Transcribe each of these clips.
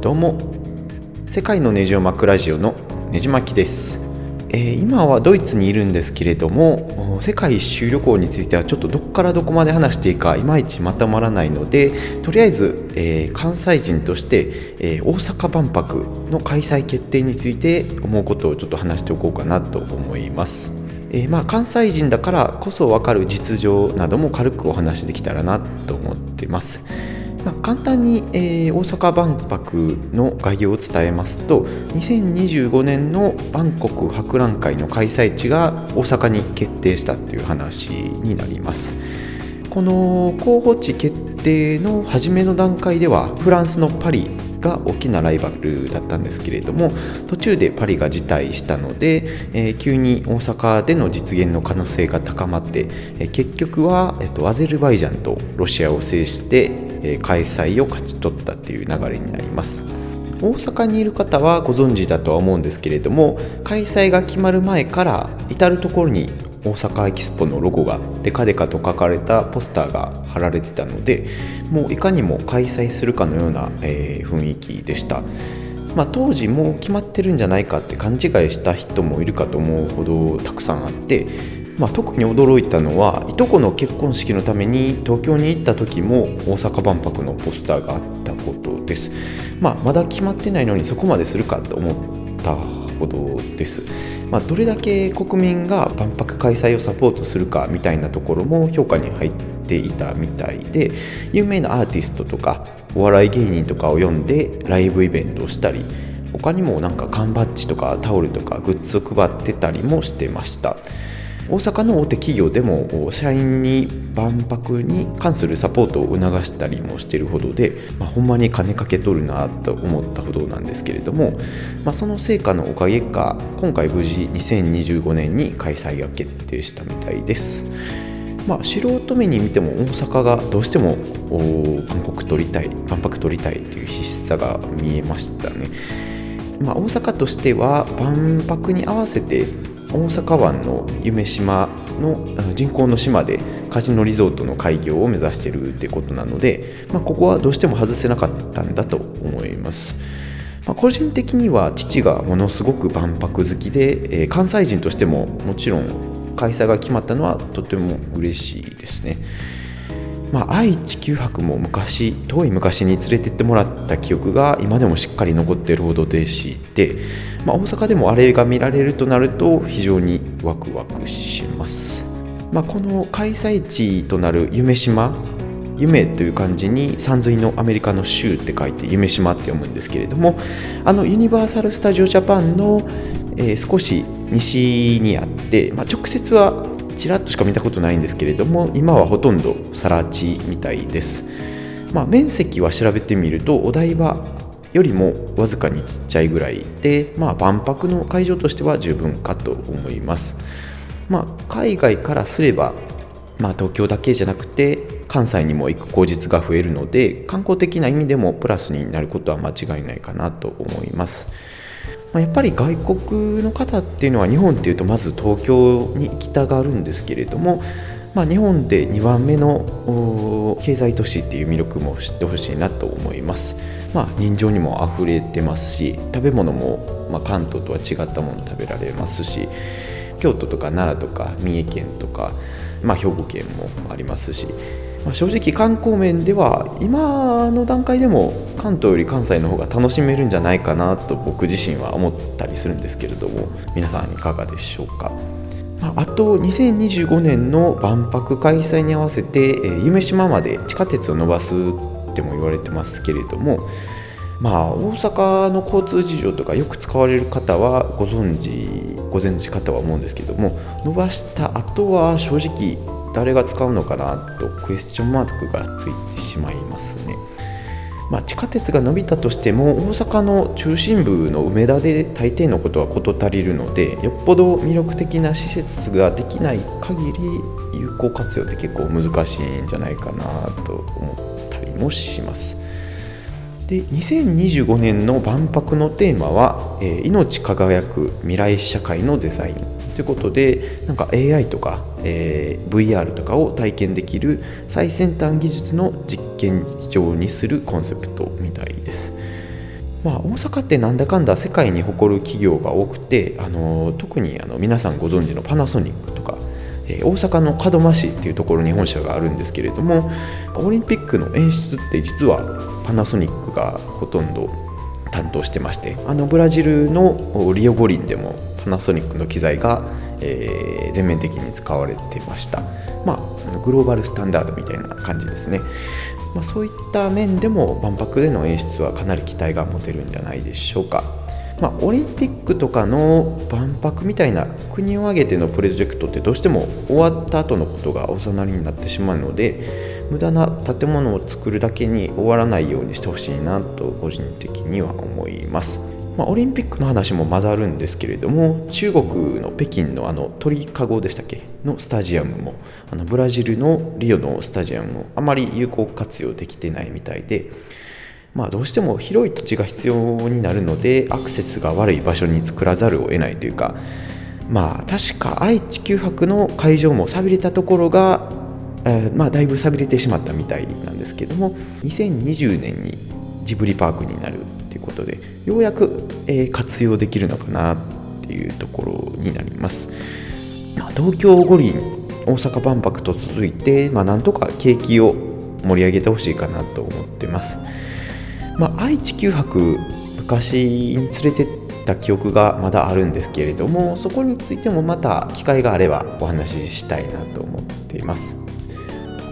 どうも。世界のネジを巻くラジオのネジ巻きです、えー、今はドイツにいるんですけれども世界一周旅行についてはちょっとどこからどこまで話していいかいまいちまとまらないのでとりあえず、えー、関西人として、えー、大阪万博の開催決定について思うことをちょっと話しておこうかなと思います。え、まあ、関西人だからこそ分かる実情なども軽くお話できたらなと思ってます。まあ、簡単に、えー、大阪万博の概要を伝えますと2025年の万国博覧会の開催地が大阪に決定したという話になります。この候補地決定の初めの段階ではフランスのパリが大きなライバルだったんですけれども途中でパリが辞退したので、えー、急に大阪での実現の可能性が高まって、えー、結局は、えーと、アゼルバイジャンとロシアを制して、えー、開催を勝ち取ったっていう流れになります。大阪にいる方はご存知だとは思うんですけれども開催が決まる前から至る所に大阪エキスポのロゴがデカデカと書かれたポスターが貼られてたのでもういかにも開催するかのような、えー、雰囲気でした。まあ、当時もう決まってるんじゃないかって勘違いした人もいるかと思うほどたくさんあって、まあ、特に驚いたのはいとこの結婚式のために東京に行った時も大阪万博のポスターがあったことです、まあ、まだ決まってないのにそこまでするかと思ったことです。まあ、どれだけ国民が万博開催をサポートするかみたいなところも評価に入っていたみたいで有名なアーティストとかお笑い芸人とかを呼んでライブイベントをしたり他にもなんか缶バッジとかタオルとかグッズを配ってたりもしてました。大阪の大手企業でも社員に万博に関するサポートを促したりもしているほどで、まあ、ほんまに金かけとるなと思ったほどなんですけれども、まあ、その成果のおかげか今回無事2025年に開催が決定したみたいです。まあ、素人目に見ても大阪がどうしても万国取りたい万博取りたいという必死さが見えましたね。まあ、大阪としては万博に合わせて大阪湾の夢島の人工の島でカジノリゾートの開業を目指しているってことなので、まあ、ここはどうしても外せなかったんだと思います。まあ、個人的には父がものすごく万博好きで、えー、関西人としてももちろん開催が決まったのはとても嬉しいですね。まあ、愛・地球博も昔遠い昔に連れてってもらった記憶が今でもしっかり残っているほどでして、まあ、大阪でもあれが見られるとなると非常にワクワクします、まあ、この開催地となる夢島夢という漢字に山水のアメリカの州って書いて夢島って読むんですけれどもあのユニバーサル・スタジオ・ジャパンの、えー、少し西にあって、まあ、直接はちらっとしか見たことないんですけれども今はほとんど更地みたいです、まあ、面積は調べてみるとお台場よりもわずかにちっちゃいぐらいで、まあ、万博の会場としては十分かと思います、まあ、海外からすれば、まあ、東京だけじゃなくて関西にも行く口実が増えるので観光的な意味でもプラスになることは間違いないかなと思います。まあ、やっぱり外国の方っていうのは日本っていうとまず東京に行きたがるんですけれども、まあ、日本で2番目の経済都市っていう魅力も知ってほしいなと思います、まあ、人情にも溢れてますし食べ物も、ま関東とは違ったもの食べられますし京都とか奈良とか三重県とか、ま、兵庫県もありますし。まあ、正直観光面では今の段階でも関東より関西の方が楽しめるんじゃないかなと僕自身は思ったりするんですけれども皆さんいかがでしょうか？あと2025年の万博開催に合わせて、え夢島まで地下鉄を伸ばすっても言われてますけれどもまあ大阪の交通事情とかよく使われる方はご存知ご存知かとは思うんですけども伸ばした後は正直誰が使うのかなとクエスチョンマークがついてしまいますね。まあ、地下鉄が伸びたとしても大阪の中心部の梅田で大抵のことは事足りるのでよっぽど魅力的な施設ができない限り有効活用って結構難しいんじゃないかなと思ったりもします。で2025年の万博のテーマは「えー、命輝く未来社会のデザイン」ということでなんか AI とか、えー、VR とかを体験できる最先端技術の実験場にするコンセプトみたいです。まあ、大阪ってなんだかんだ世界に誇る企業が多くてあの特にあの皆さんご存知のパナソニックと、え、大阪の門真市っていうところに本社があるんですけれどもオリンピックの演出って実はパナソニックがほとんど担当してましてあのブラジルのリオ五輪でもパナソニックの機材が、え、全面的に使われてました、まあ、グローバルスタンダードみたいな感じですねまあ、そういった面でも万博での演出はかなり期待が持てるんじゃないでしょうか。まあ、オリンピックとかの万博みたいな国を挙げてのプロジェクトってどうしても終わった後のことがおさなりになってしまうので無駄な建物を作るだけに終わらないようにしてほしいなと個人的には思います。まあ、オリンピックの話も混ざるんですけれども中国の北京のあの鳥かごでしたっけ？のスタジアムもあのブラジルのリオのスタジアムもあまり有効活用できてないみたいで、まあ、どうしても広い土地が必要になるのでアクセスが悪い場所に作らざるを得ないというかまあ確か愛知九博の会場も寂れたところが、えー、まあだいぶ寂れてしまったみたいなんですけども2020年にジブリパークになるということでようやく、えー、活用できるのかなっていうところになります。東京五輪大阪万博と続いて、まあ、なんとか景気を盛り上げてほしいかなと思ってます。まあ、愛知九博昔に連れてった記憶がまだあるんですけれどもそこについてもまた機会があればお話ししたいなと思っています。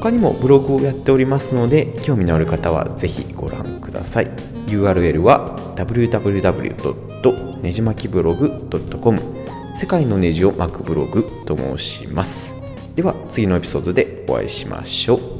他にもブログをやっておりますので興味のある方はぜひご覧ください。URL は www. ねじまきブログ .com 世界のネジを巻くブログと申します。では次のエピソードでお会いしましょう。